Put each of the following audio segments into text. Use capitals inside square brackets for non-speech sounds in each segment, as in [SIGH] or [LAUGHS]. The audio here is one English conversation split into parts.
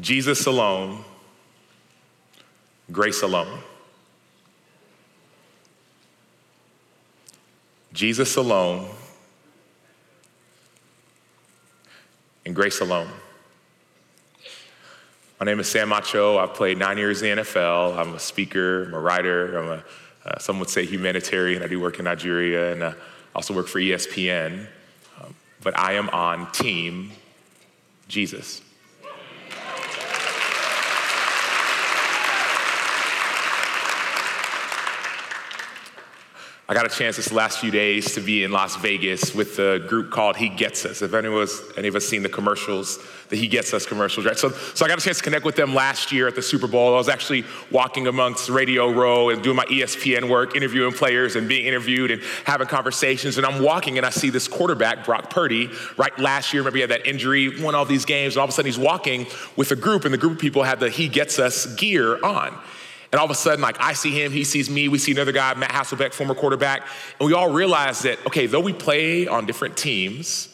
Jesus alone, grace alone. Jesus alone, and grace alone. My name is Sam Acho. I've played nine years in the NFL. I'm a speaker, I'm a writer, I'm a, uh, some would say humanitarian. I do work in Nigeria and uh, also work for ESPN. Um, but I am on Team Jesus. I got a chance this last few days to be in Las Vegas with a group called He Gets Us. If any of us, any of us seen the commercials, the He Gets Us commercials, right? So, so I got a chance to connect with them last year at the Super Bowl. I was actually walking amongst Radio Row and doing my ESPN work, interviewing players and being interviewed and having conversations. And I'm walking and I see this quarterback, Brock Purdy, right last year, remember he had that injury, won all these games, and all of a sudden he's walking with a group, and the group of people had the He Gets Us gear on. And all of a sudden, like I see him, he sees me, we see another guy, Matt Hasselbeck, former quarterback, and we all realize that, okay, though we play on different teams,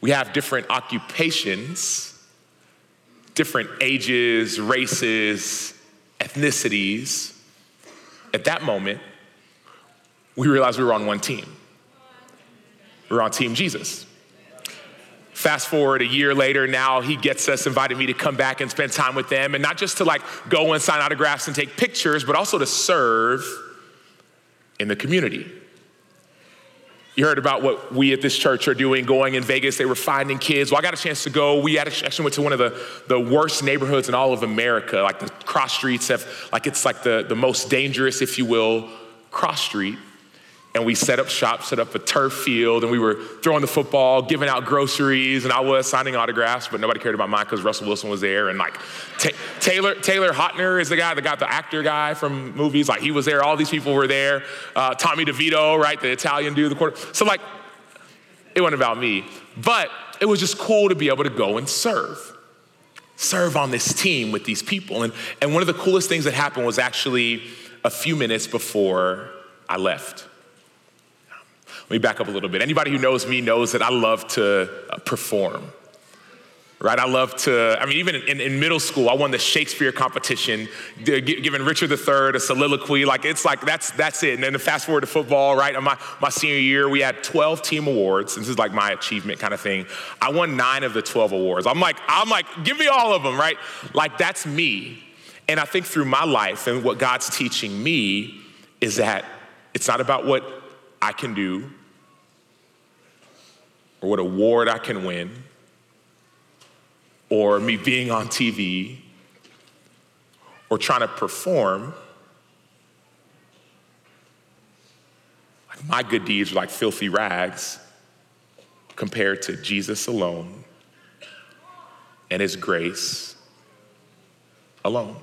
we have different occupations, different ages, races, ethnicities. At that moment, we realized we were on one team. We were on Team Jesus. Fast forward a year later, now he gets us, invited me to come back and spend time with them, and not just to like go and sign autographs and take pictures, but also to serve in the community. You heard about what we at this church are doing, going in Vegas. They were finding kids. Well, I got a chance to go. We actually went to one of the, the worst neighborhoods in all of America. Like the cross streets have, like it's like the, the most dangerous, if you will, cross street and we set up shop, set up a turf field, and we were throwing the football, giving out groceries, and I was signing autographs, but nobody cared about mine because Russell Wilson was there, and like Ta- Taylor Taylor Lautner is the guy that got the actor guy from movies, like he was there. All these people were there. Uh, Tommy DeVito, right, the Italian dude, the quarter. So like, it wasn't about me, but it was just cool to be able to go and serve, serve on this team with these people, and and one of the coolest things that happened was actually a few minutes before I left. Let me back up a little bit. Anybody who knows me knows that I love to uh, perform. Right, I love to. I mean, even in, in middle school, I won the Shakespeare competition, giving Richard III a soliloquy. Like it's like that's that's it. And then fast forward to football, right? My my senior year, we had 12 team awards. This is like my achievement kind of thing. I won nine of the 12 awards. I'm like, I'm like, give me all of them, right? Like that's me. And I think through my life and what God's teaching me is that it's not about what I can do or what award I can win or me being on TV or trying to perform. Like my good deeds are like filthy rags compared to Jesus alone and his grace alone.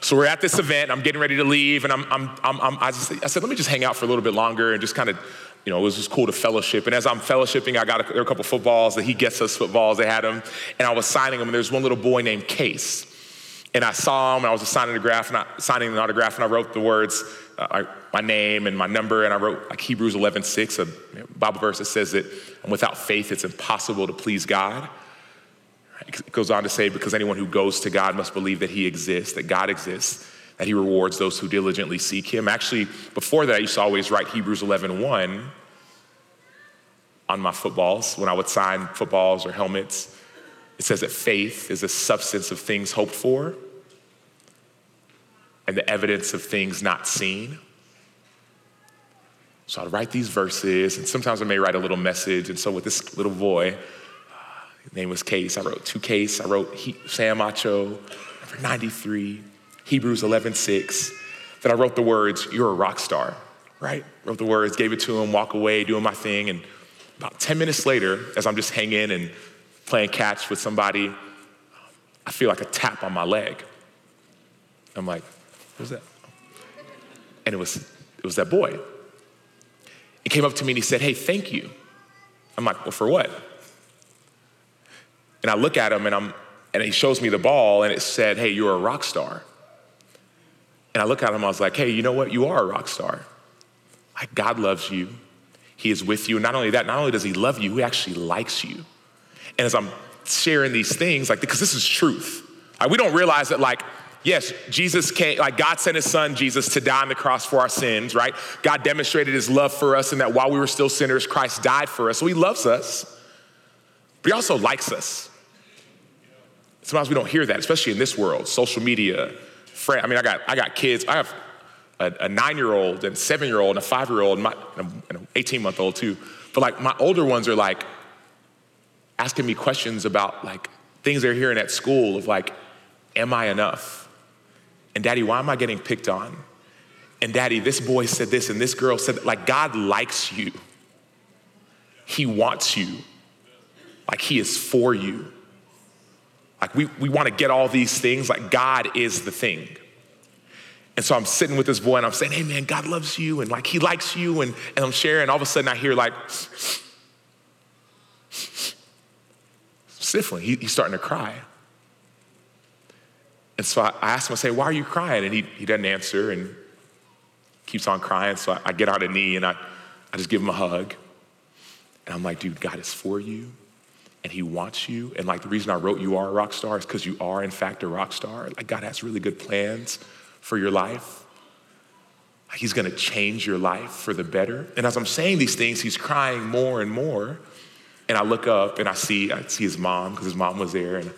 So we're at this event. I'm getting ready to leave, and I'm, I'm, I'm, I, just, I, said, let me just hang out for a little bit longer and just kind of, you know, it was just cool to fellowship. And as I'm fellowshipping, I got a, there were a couple footballs that he gets us footballs. They had them, and I was signing them. And there's one little boy named Case, and I saw him, and I was just signing autograph, and I, signing an autograph, and I wrote the words, uh, my name and my number, and I wrote like Hebrews 11:6, a Bible verse that says that without faith, it's impossible to please God. It goes on to say, because anyone who goes to God must believe that He exists, that God exists, that He rewards those who diligently seek Him. Actually, before that, I used to always write Hebrews 11 1 on my footballs when I would sign footballs or helmets. It says that faith is a substance of things hoped for and the evidence of things not seen. So I'd write these verses, and sometimes I may write a little message. And so with this little boy, uh, his name was Case. I wrote two Case. I wrote he, Sam Acho, number 93, Hebrews 11, 6. Then I wrote the words, You're a rock star, right? Wrote the words, gave it to him, walk away, doing my thing. And about 10 minutes later, as I'm just hanging and playing catch with somebody, I feel like a tap on my leg. I'm like, Who's that? And it was, it was that boy. He came up to me and he said, Hey, thank you. I'm like, Well, for what? And I look at him and I'm and he shows me the ball and it said, Hey, you're a rock star. And I look at him, I was like, Hey, you know what? You are a rock star. Like God loves you. He is with you. And not only that, not only does he love you, he actually likes you. And as I'm sharing these things, like, because this is truth. Like, we don't realize that, like, yes, Jesus came, like, God sent his son, Jesus, to die on the cross for our sins, right? God demonstrated his love for us, and that while we were still sinners, Christ died for us. So he loves us, but he also likes us. Sometimes we don't hear that, especially in this world, social media, friend. I mean, I got, I got kids. I have a, a nine-year-old and seven-year-old and a five-year-old and, and an 18-month-old too. But like my older ones are like asking me questions about like things they're hearing at school of like, am I enough? And daddy, why am I getting picked on? And daddy, this boy said this and this girl said that. Like God likes you. He wants you. Like he is for you. Like we, we want to get all these things, like God is the thing. And so I'm sitting with this boy and I'm saying, hey man, God loves you and like he likes you. And, and I'm sharing, all of a sudden I hear like sniffling. He, he's starting to cry. And so I, I him, I say, why are you crying? And he, he doesn't answer and keeps on crying. So I, I get on a knee and I, I just give him a hug. And I'm like, dude, God is for you and he wants you. And like the reason I wrote You Are a Rock Star is because you are, in fact, a rock star. Like God has really good plans for your life. He's gonna change your life for the better. And as I'm saying these things, he's crying more and more. And I look up and I see, I see his mom, because his mom was there, and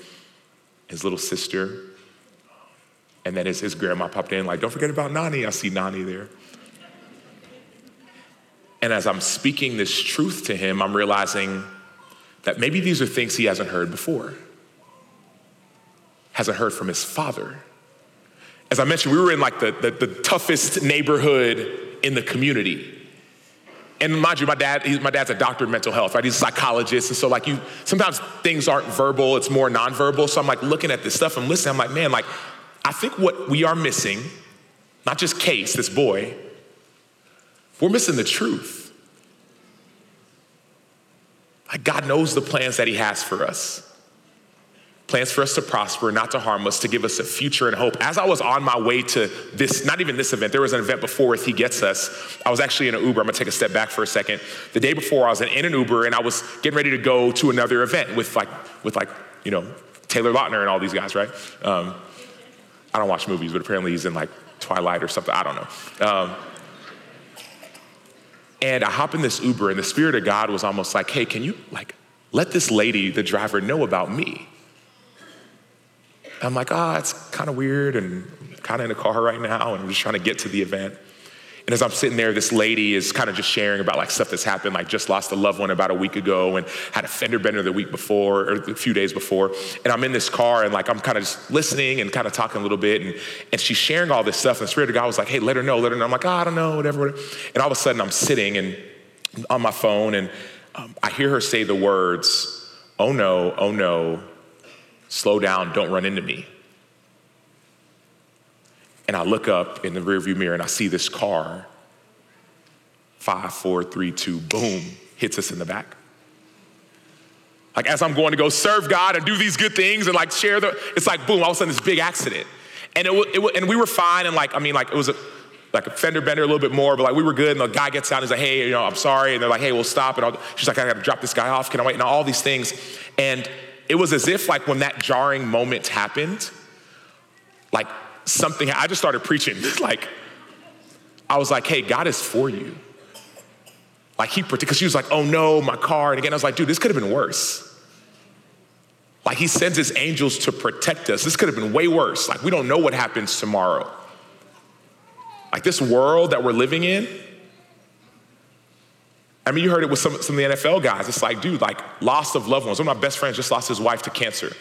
his little sister. And then his, his grandma popped in, like, don't forget about Nani. I see Nani there. And as I'm speaking this truth to him, I'm realizing that maybe these are things he hasn't heard before, hasn't heard from his father. As I mentioned, we were in like the, the, the toughest neighborhood in the community. And mind you, my dad, my dad's a doctor of mental health, right? He's a psychologist. And so like you, sometimes things aren't verbal, it's more nonverbal. So I'm like looking at this stuff, I'm listening, I'm like, man, like, I think what we are missing, not just Case, this boy, we're missing the truth. God knows the plans that He has for us. Plans for us to prosper, not to harm us, to give us a future and hope. As I was on my way to this, not even this event, there was an event before with He Gets Us. I was actually in an Uber. I'm gonna take a step back for a second. The day before, I was in an Uber and I was getting ready to go to another event with like, with like, you know, Taylor Lautner and all these guys, right? Um, I don't watch movies, but apparently he's in like Twilight or something. I don't know. Um, and I hop in this Uber, and the Spirit of God was almost like, hey, can you, like, let this lady, the driver, know about me? I'm like, ah, oh, it's kind of weird, and kind of in a car right now, and I'm just trying to get to the event. And as I'm sitting there, this lady is kind of just sharing about like stuff that's happened, like just lost a loved one about a week ago and had a fender bender the week before or a few days before. And I'm in this car and like I'm kind of just listening and kind of talking a little bit. And, and she's sharing all this stuff. And the Spirit of God was like, hey, let her know, let her know. I'm like, oh, I don't know, whatever, whatever. And all of a sudden I'm sitting and on my phone and um, I hear her say the words, oh no, oh no, slow down, don't run into me. And I look up in the rearview mirror and I see this car, five, four, three, two, boom, hits us in the back. Like as I'm going to go serve God and do these good things and like share the, it's like boom, all of a sudden this big accident. And it, it and we were fine and like, I mean like it was a, like a fender bender a little bit more, but like we were good. And the guy gets out and he's like, hey, you know, I'm sorry. And they're like, hey, we'll stop. And I'll, she's like, I gotta drop this guy off. Can I wait? And all these things. And it was as if like when that jarring moment happened, like something, I just started preaching. like, I was like, hey, God is for you. Like, he, because she was like, oh no, my car. And again, I was like, dude, this could have been worse. Like, he sends his angels to protect us. This could have been way worse. Like, we don't know what happens tomorrow. Like, this world that we're living in, I mean, you heard it with some, some of the NFL guys. It's like, dude, like, loss of loved ones. One of my best friends just lost his wife to cancer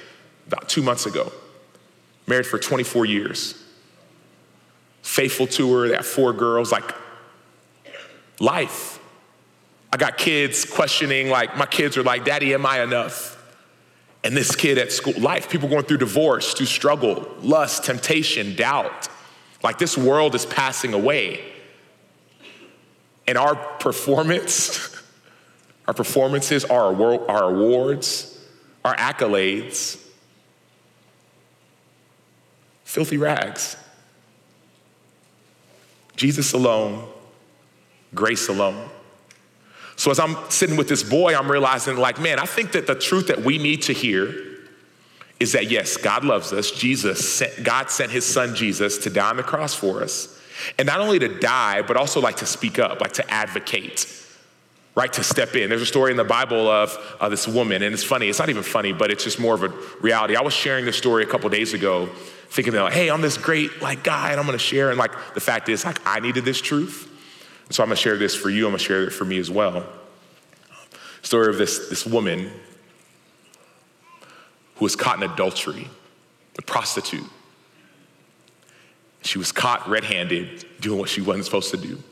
about two months ago married for 24 years. Faithful to her, they have four girls, like life. I got kids questioning, like, my kids are like, Daddy, am I enough? And this kid at school, life, people going through divorce, through struggle, lust, temptation, doubt. Like, this world is passing away. And our performance, [LAUGHS] our performances, our, our awards, our accolades, filthy rags. Jesus alone, grace alone. So as I'm sitting with this boy, I'm realizing, like, man, I think that the truth that we need to hear is that yes, God loves us. Jesus, sent, God sent his son Jesus to die on the cross for us. And not only to die, but also like to speak up, like to advocate, right? To step in. There's a story in the Bible of uh, this woman, and it's funny. It's not even funny, but it's just more of a reality. I was sharing this story a couple days ago, thinking that, like, hey, I'm this great like guy, and I'm gonna share. And like the fact is, like, I needed this truth. So I'm gonna share this for you, I'm gonna share it for me as well. Story of this, this woman who was caught in adultery, a prostitute. She was caught red handed doing what she wasn't supposed to do,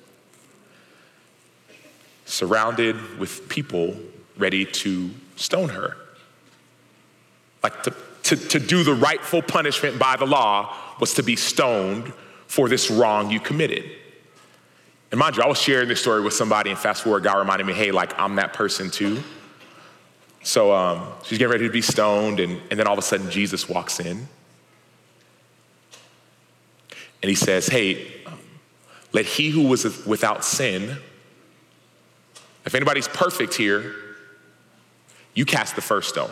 surrounded with people ready to stone her. Like to, to, to do the rightful punishment by the law was to be stoned for this wrong you committed. And mind you, I was sharing this story with somebody, and fast forward, God reminded me, hey, like I'm that person too. So um, she's getting ready to be stoned, and, and then all of a sudden, Jesus walks in. And he says, Hey, let he who was without sin, if anybody's perfect here, you cast the first stone.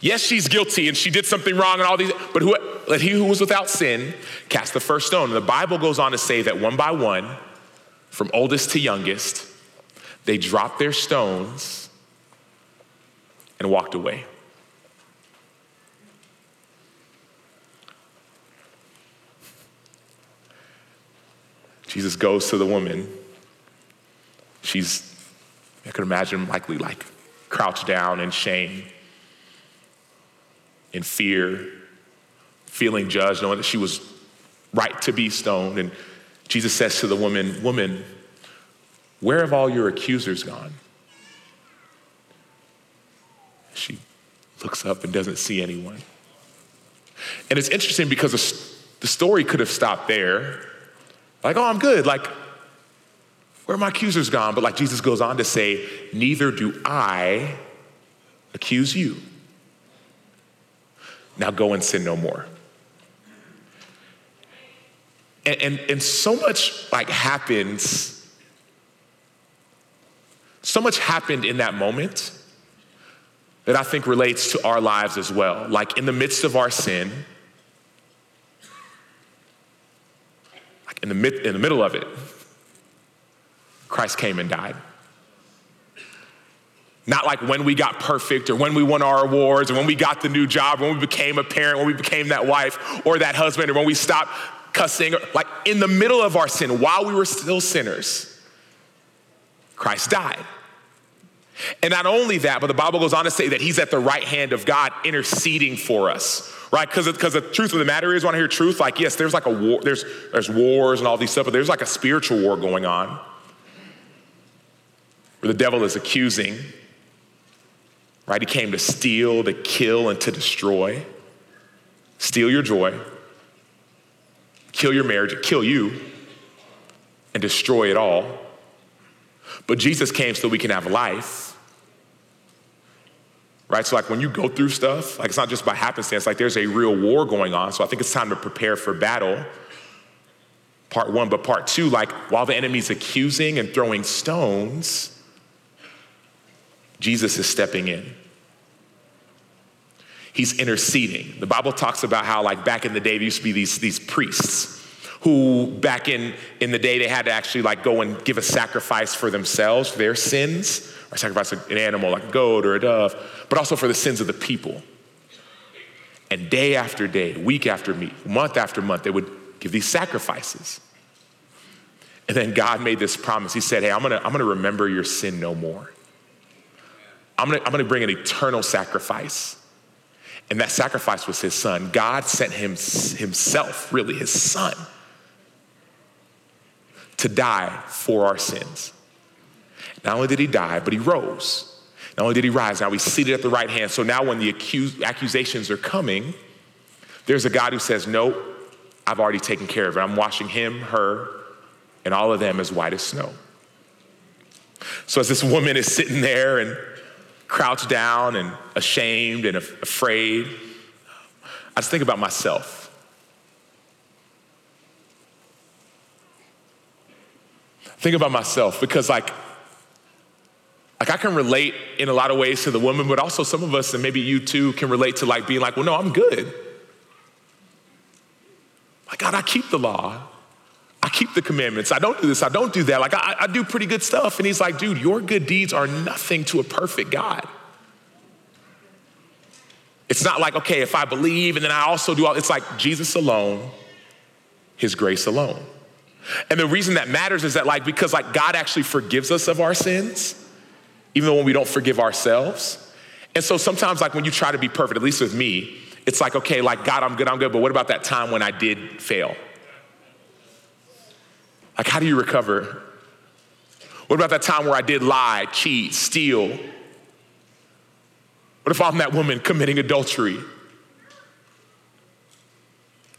Yes, she's guilty and she did something wrong and all these, but who, let he who was without sin cast the first stone. And the Bible goes on to say that one by one, from oldest to youngest, they dropped their stones and walked away. Jesus goes to the woman. She's, I could imagine, likely like crouched down in shame, in fear, feeling judged, knowing that she was right to be stoned. And Jesus says to the woman, Woman, where have all your accusers gone? She looks up and doesn't see anyone. And it's interesting because the story could have stopped there. Like, oh, I'm good. Like, where my accusers gone? But like Jesus goes on to say, neither do I accuse you. Now go and sin no more. And, and, and so much like happens so much happened in that moment that I think relates to our lives as well. Like in the midst of our sin, in the, mid, in the middle of it, Christ came and died. Not like when we got perfect or when we won our awards or when we got the new job, or when we became a parent, when we became that wife or that husband, or when we stopped cussing. Like in the middle of our sin, while we were still sinners, Christ died. And not only that, but the Bible goes on to say that he's at the right hand of God interceding for us, right? Because because the truth of the matter is, want to hear truth? Like, yes, there's like a war, there's there's wars and all these stuff, but there's like a spiritual war going on where the devil is accusing, right? He came to steal, to kill, and to destroy. Steal your joy, kill your marriage, kill you, and destroy it all. But Jesus came so we can have life. Right? So, like when you go through stuff, like it's not just by happenstance, like there's a real war going on. So, I think it's time to prepare for battle. Part one, but part two, like while the enemy's accusing and throwing stones, Jesus is stepping in. He's interceding. The Bible talks about how, like, back in the day, there used to be these, these priests who back in, in the day they had to actually like go and give a sacrifice for themselves, for their sins, or sacrifice an animal like a goat or a dove, but also for the sins of the people. And day after day, week after week, month after month, they would give these sacrifices. And then God made this promise. He said, Hey, I'm gonna, I'm gonna remember your sin no more. I'm gonna, I'm gonna bring an eternal sacrifice. And that sacrifice was his son. God sent him himself, really, his son, to die for our sins. Not only did he die, but he rose. Not only did he rise, now he's seated at the right hand. So now when the accuse, accusations are coming, there's a God who says, No, I've already taken care of it. I'm washing him, her, and all of them as white as snow. So as this woman is sitting there and crouched down and ashamed and afraid, I just think about myself. Think about myself because like like I can relate in a lot of ways to the woman, but also some of us, and maybe you too, can relate to like being like, well, no, I'm good. Like, God, I keep the law. I keep the commandments. I don't do this. I don't do that. Like, I, I do pretty good stuff. And he's like, dude, your good deeds are nothing to a perfect God. It's not like, okay, if I believe and then I also do all, it's like Jesus alone, his grace alone. And the reason that matters is that, like, because like God actually forgives us of our sins, even though when we don't forgive ourselves. And so sometimes, like, when you try to be perfect, at least with me, it's like, okay, like, God, I'm good, I'm good, but what about that time when I did fail? Like, how do you recover? What about that time where I did lie, cheat, steal? What if I'm that woman committing adultery?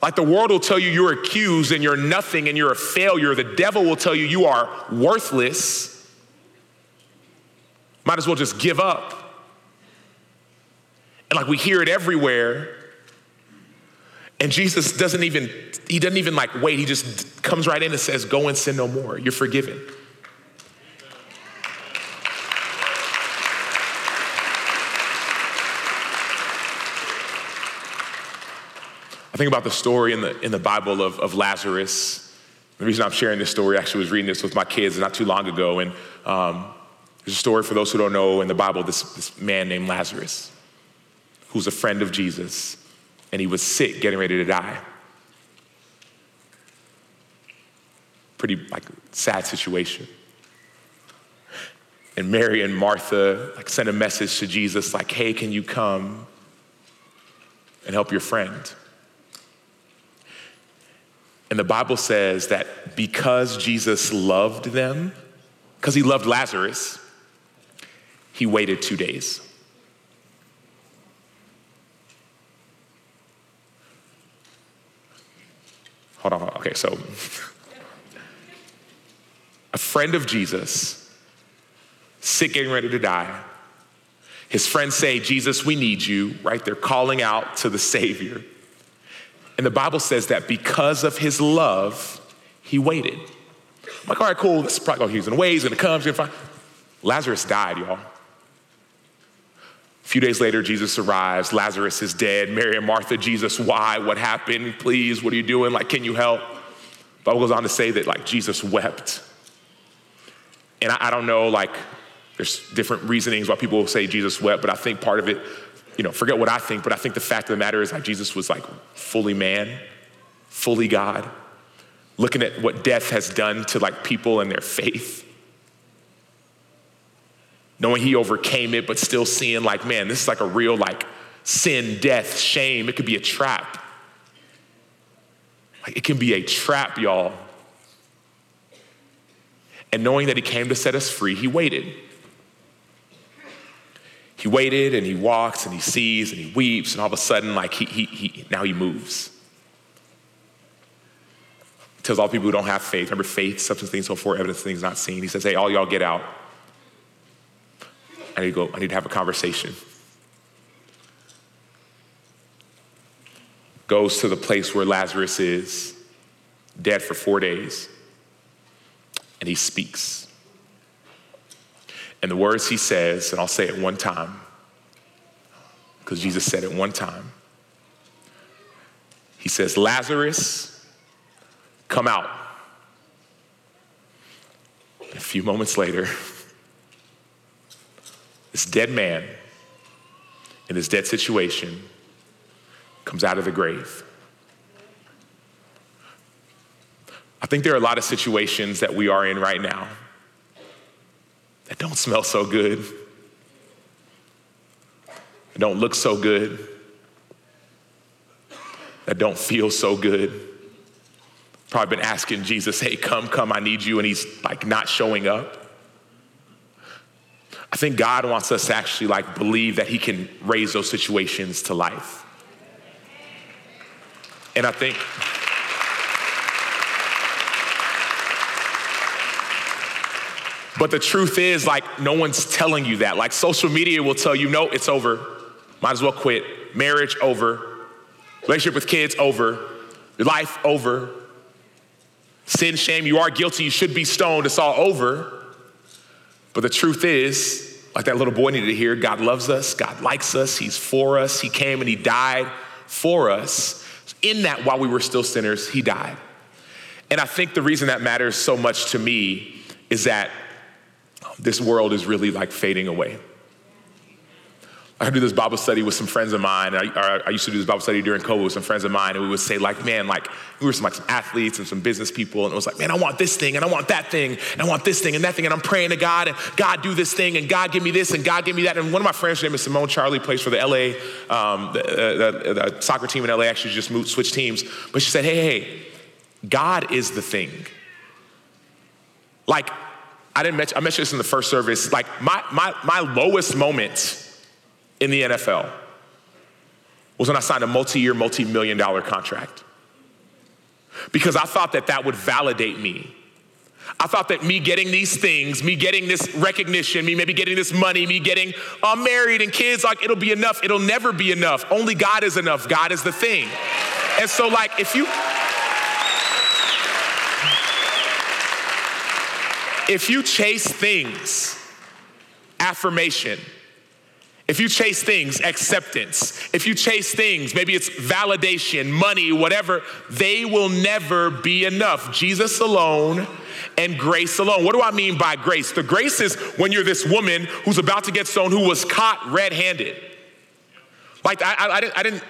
Like the world will tell you you're accused and you're nothing and you're a failure. The devil will tell you you are worthless. Might as well just give up. And like we hear it everywhere. And Jesus doesn't even, he doesn't even like wait. He just comes right in and says, Go and sin no more. You're forgiven. Think about the story in the, in the Bible of, of Lazarus. The reason I'm sharing this story, actually was reading this with my kids not too long ago. And um, there's a story for those who don't know in the Bible, this, this man named Lazarus, who's a friend of Jesus, and he was sick, getting ready to die. Pretty like sad situation. And Mary and Martha like sent a message to Jesus like, "Hey, can you come and help your friend?" And the Bible says that because Jesus loved them, because he loved Lazarus, he waited two days. Hold on, okay, so [LAUGHS] a friend of Jesus, sick, getting ready to die. His friends say, Jesus, we need you, right? They're calling out to the Savior. And the Bible says that because of his love, he waited. I'm like, all right, cool, this is probably, oh, he's in the way, he's gonna come, he's gonna find. Lazarus died, y'all. A few days later, Jesus arrives. Lazarus is dead. Mary and Martha, Jesus, why? What happened? Please, what are you doing? Like, can you help? Bible goes on to say that, like, Jesus wept. And I, I don't know, like, there's different reasonings why people say Jesus wept, but I think part of it you know, forget what I think, but I think the fact of the matter is like Jesus was like fully man, fully God, looking at what death has done to like people and their faith. Knowing he overcame it, but still seeing like, man, this is like a real like sin, death, shame. It could be a trap. Like it can be a trap, y'all. And knowing that he came to set us free, he waited. He waited and he walks and he sees and he weeps, and all of a sudden, like, he, he, he now he moves. He tells all people who don't have faith, remember faith, substance things so forth, evidence things not seen. He says, hey, all y'all get out. I need to go, I need to have a conversation. Goes to the place where Lazarus is, dead for four days, and he speaks. And the words he says, and I'll say it one time, because Jesus said it one time. He says, Lazarus, come out. And a few moments later, this dead man in this dead situation comes out of the grave. I think there are a lot of situations that we are in right now that don't smell so good, that don't look so good, that don't feel so good. Probably been asking Jesus, hey, come, come, I need you, and he's like not showing up. I think God wants us to actually like believe that he can raise those situations to life. And I think But the truth is, like, no one's telling you that. Like, social media will tell you, no, it's over. Might as well quit. Marriage over. Relationship with kids over. Your life over. Sin, shame, you are guilty, you should be stoned, it's all over. But the truth is, like that little boy needed to hear, God loves us, God likes us, He's for us, He came and He died for us. In that, while we were still sinners, He died. And I think the reason that matters so much to me is that this world is really like fading away. I do this Bible study with some friends of mine. I, I, used to do this Bible study during COVID with some friends of mine, and we would say, like, man, like, we were some, like, some athletes and some business people, and it was like, man, I want this thing, and I want that thing, and I want this thing and that thing, and I'm praying to God, and God do this thing, and God give me this, and God give me that. And one of my friends, her name is Simone Charley, plays for the LA, um, the, the, the, soccer team in LA, actually just moved, switched teams. But she said, hey, hey, God is the thing. Like, I didn't mention, I mentioned this in the first service, like, my, my, my lowest moment in the NFL was when I signed a multi year, multi million dollar contract. Because I thought that that would validate me. I thought that me getting these things, me getting this recognition, me maybe getting this money, me getting uh, married and kids, like it'll be enough. It'll never be enough. Only God is enough. God is the thing. And so, like, if you, if you chase things, affirmation, if you chase things, acceptance, if you chase things, maybe it's validation, money, whatever, they will never be enough. Jesus alone and grace alone. What do I mean by grace? The grace is when you're this woman who's about to get stoned who was caught red handed. Like, I, I, I, didn't, I didn't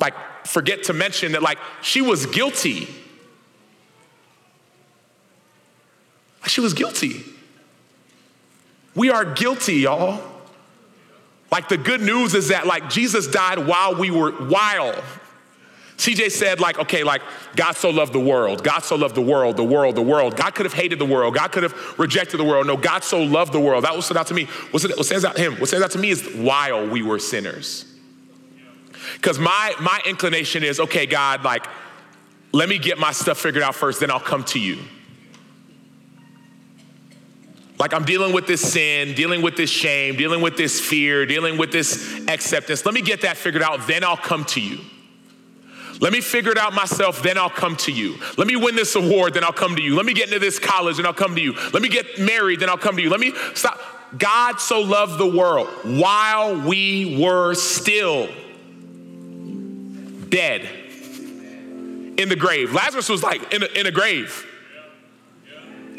like forget to mention that, like, she was guilty. She was guilty. We are guilty, y'all. Like the good news is that like Jesus died while we were while. CJ said like okay like God so loved the world. God so loved the world, the world, the world. God could have hated the world. God could have rejected the world. No, God so loved the world. That was stood out to me. What, stands out to him? What stands out to me is while we were sinners. Because my my inclination is okay, God, like let me get my stuff figured out first, then I'll come to you. Like I'm dealing with this sin, dealing with this shame, dealing with this fear, dealing with this acceptance. Let me get that figured out, then I'll come to you. Let me figure it out myself, then I'll come to you. Let me win this award, then I'll come to you. Let me get into this college, then I'll come to you. Let me get married, then I'll come to you. Let me stop. God so loved the world while we were still dead in the grave. Lazarus was like in a, in a grave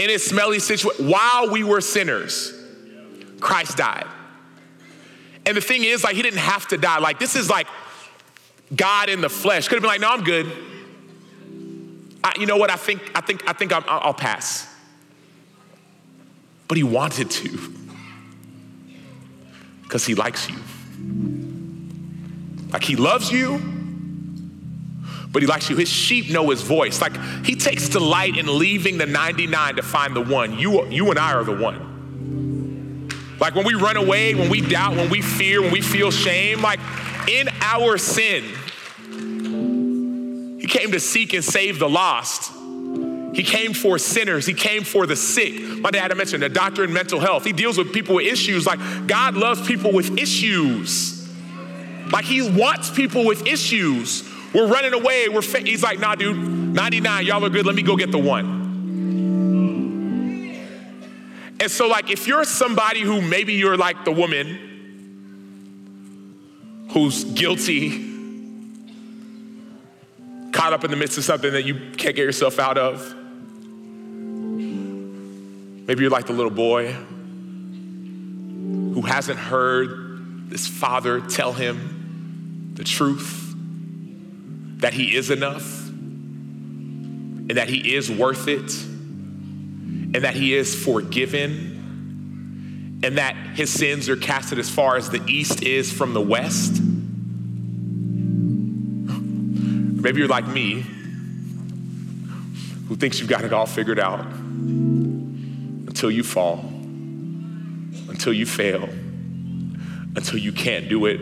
in his smelly situation, while we were sinners, Christ died. And the thing is, like, he didn't have to die. Like, this is like God in the flesh. Could have been like, no, I'm good. I, you know what? I think, I think, I think i I'll pass. But he wanted to because he likes you. Like, he loves you but he likes you. His sheep know his voice. Like he takes delight in leaving the 99 to find the one. You, you and I are the one. Like when we run away, when we doubt, when we fear, when we feel shame, like in our sin, he came to seek and save the lost. He came for sinners. He came for the sick. My dad had mentioned a doctor in mental health. He deals with people with issues. Like God loves people with issues. Like he wants people with issues. We're running away. We're fa- He's like, nah, dude, 99, y'all are good. Let me go get the one. And so, like, if you're somebody who maybe you're like the woman who's guilty, caught up in the midst of something that you can't get yourself out of, maybe you're like the little boy who hasn't heard his father tell him the truth that He is enough and that He is worth it and that He is forgiven and that His sins are casted as far as the east is from the west. Maybe you're like me, who thinks you've got it all figured out until you fall, until you fail, until you can't do it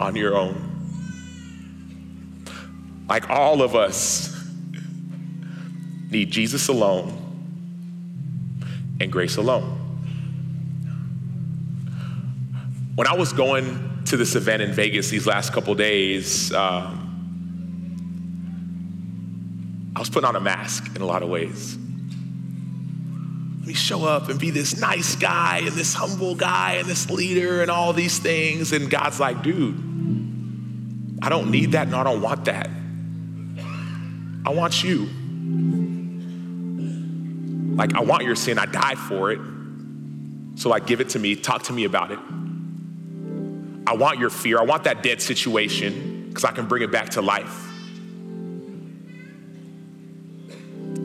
on your own like all of us, need Jesus alone and grace alone. When I was going to this event in Vegas these last couple days, um, I was putting on a mask in a lot of ways. Let me show up and be this nice guy and this humble guy and this leader and all these things. And God's like, dude, I don't need that and I don't want that. I want you. Like, I want your sin. I died for it. So, like, give it to me. Talk to me about it. I want your fear. I want that dead situation because I can bring it back to life.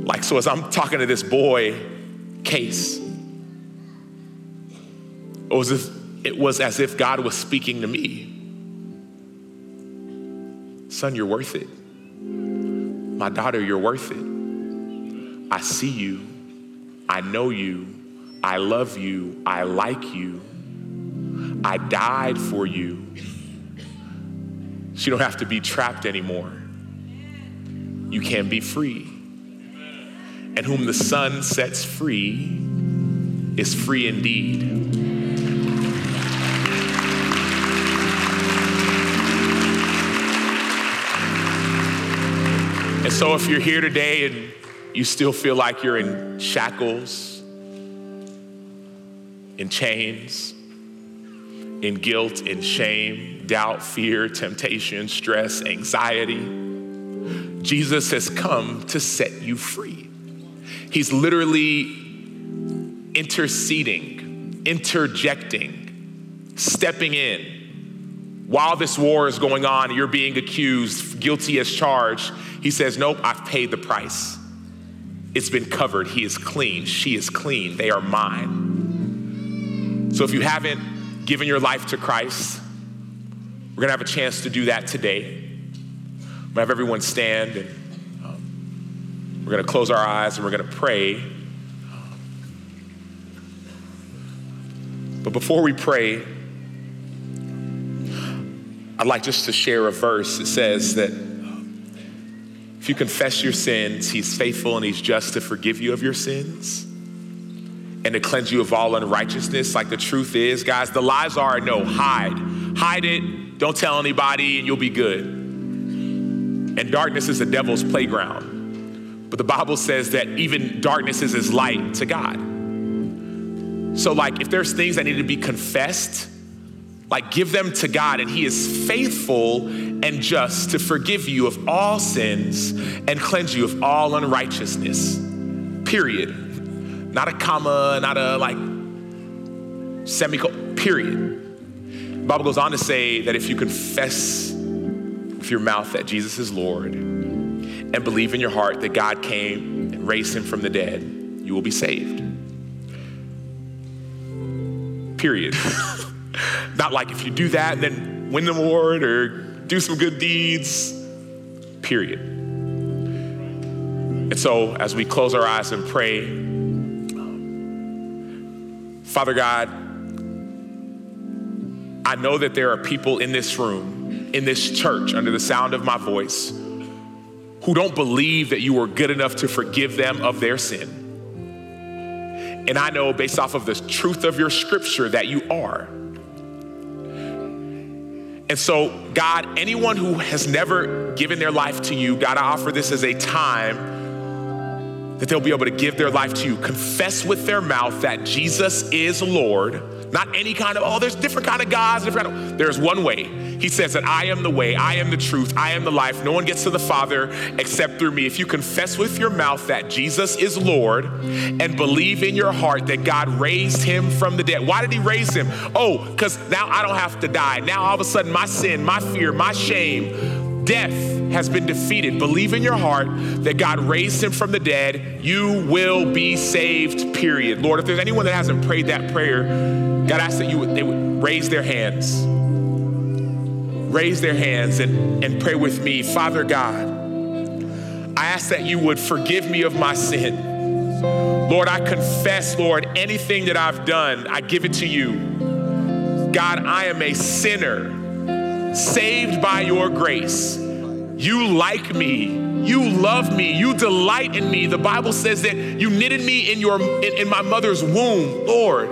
Like, so as I'm talking to this boy, Case, it was, as, it was as if God was speaking to me. Son, you're worth it. My daughter, you're worth it. I see you. I know you. I love you. I like you. I died for you. You don't have to be trapped anymore. You can be free. And whom the Son sets free is free indeed. And so, if you're here today and you still feel like you're in shackles, in chains, in guilt, in shame, doubt, fear, temptation, stress, anxiety. Jesus has come to set you free. He's literally interceding, interjecting, stepping in. While this war is going on, you're being accused, guilty as charged. He says, Nope, I've paid the price. It's been covered. He is clean. She is clean. They are mine. So if you haven't given your life to Christ, we're gonna have a chance to do that today. We're gonna have everyone stand and um, we're gonna close our eyes and we're gonna pray. But before we pray, I'd like just to share a verse. It says that if you confess your sins, He's faithful and He's just to forgive you of your sins and to cleanse you of all unrighteousness. Like the truth is, guys, the lies are no, hide. Hide it, don't tell anybody, and you'll be good. And darkness is the devil's playground. But the Bible says that even darkness is as light to God. So, like, if there's things that need to be confessed, like, give them to God, and He is faithful and just to forgive you of all sins and cleanse you of all unrighteousness. Period. Not a comma, not a like semicolon, period. The Bible goes on to say that if you confess with your mouth that Jesus is Lord and believe in your heart that God came and raised him from the dead, you will be saved. Period. [LAUGHS] Not like if you do that and then win the award or do some good deeds, period. And so, as we close our eyes and pray, Father God, I know that there are people in this room, in this church, under the sound of my voice, who don't believe that you are good enough to forgive them of their sin. And I know based off of the truth of your scripture that you are. And so, God, anyone who has never given their life to you, God, I offer this as a time that they'll be able to give their life to you. Confess with their mouth that Jesus is Lord. Not any kind of, oh, there's different kind of gods, different kind of, there's one way. He says that I am the way, I am the truth, I am the life. No one gets to the Father except through me. If you confess with your mouth that Jesus is Lord and believe in your heart that God raised him from the dead. Why did he raise him? Oh, because now I don't have to die. Now all of a sudden my sin, my fear, my shame, death has been defeated. Believe in your heart that God raised him from the dead. You will be saved, period. Lord, if there's anyone that hasn't prayed that prayer, God asks that you would, they would raise their hands. Raise their hands and, and pray with me. Father God, I ask that you would forgive me of my sin. Lord, I confess, Lord, anything that I've done, I give it to you. God, I am a sinner, saved by your grace. You like me. You love me. You delight in me. The Bible says that you knitted me in your in, in my mother's womb. Lord,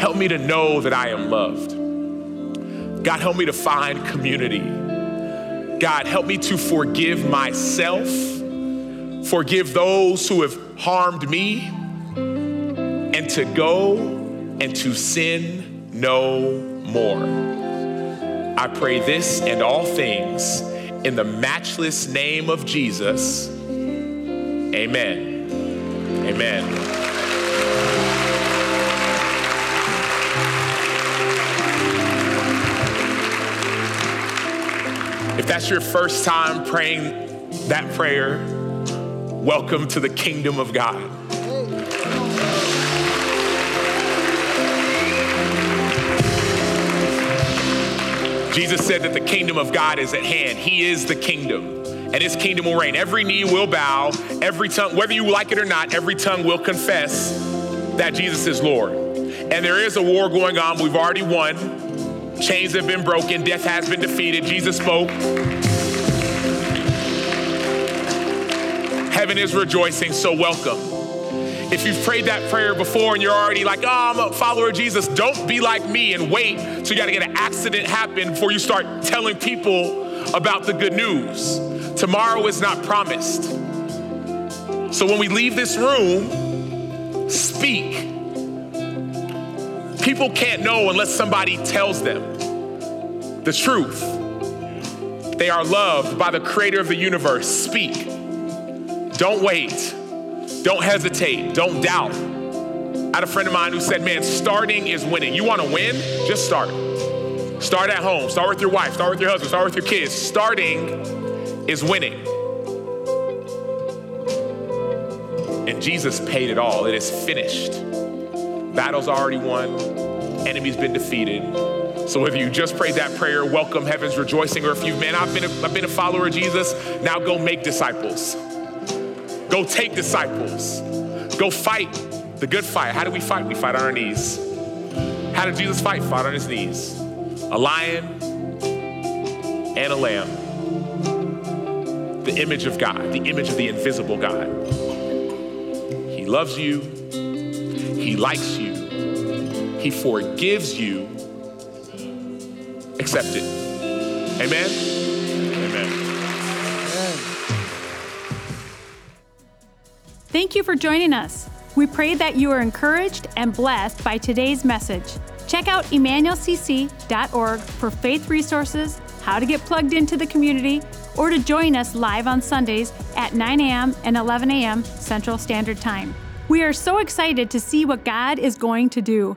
help me to know that I am loved. God, help me to find community. God, help me to forgive myself, forgive those who have harmed me, and to go and to sin no more. I pray this and all things in the matchless name of Jesus. Amen. Amen. If that's your first time praying that prayer, welcome to the kingdom of God. Jesus said that the kingdom of God is at hand. He is the kingdom, and his kingdom will reign. Every knee will bow, every tongue, whether you like it or not, every tongue will confess that Jesus is Lord. And there is a war going on. We've already won. Chains have been broken, death has been defeated. Jesus spoke. Heaven is rejoicing, so welcome. If you've prayed that prayer before and you're already like, oh, I'm a follower of Jesus, don't be like me and wait till you gotta get an accident happen before you start telling people about the good news. Tomorrow is not promised. So when we leave this room, speak People can't know unless somebody tells them the truth. They are loved by the creator of the universe. Speak. Don't wait. Don't hesitate. Don't doubt. I had a friend of mine who said, Man, starting is winning. You want to win? Just start. Start at home. Start with your wife. Start with your husband. Start with your kids. Starting is winning. And Jesus paid it all. It is finished. Battle's already won, enemy's been defeated. So whether you just prayed that prayer, welcome heaven's rejoicing, or if you've, man, I've been a, I've been a follower of Jesus, now go make disciples. Go take disciples. Go fight the good fight. How do we fight? We fight on our knees. How did Jesus fight? Fought on his knees. A lion and a lamb. The image of God, the image of the invisible God. He loves you. He likes you, He forgives you. Accept it. Amen? Amen. Thank you for joining us. We pray that you are encouraged and blessed by today's message. Check out emmanuelcc.org for faith resources, how to get plugged into the community, or to join us live on Sundays at 9 a.m. and 11 a.m. Central Standard Time. We are so excited to see what God is going to do.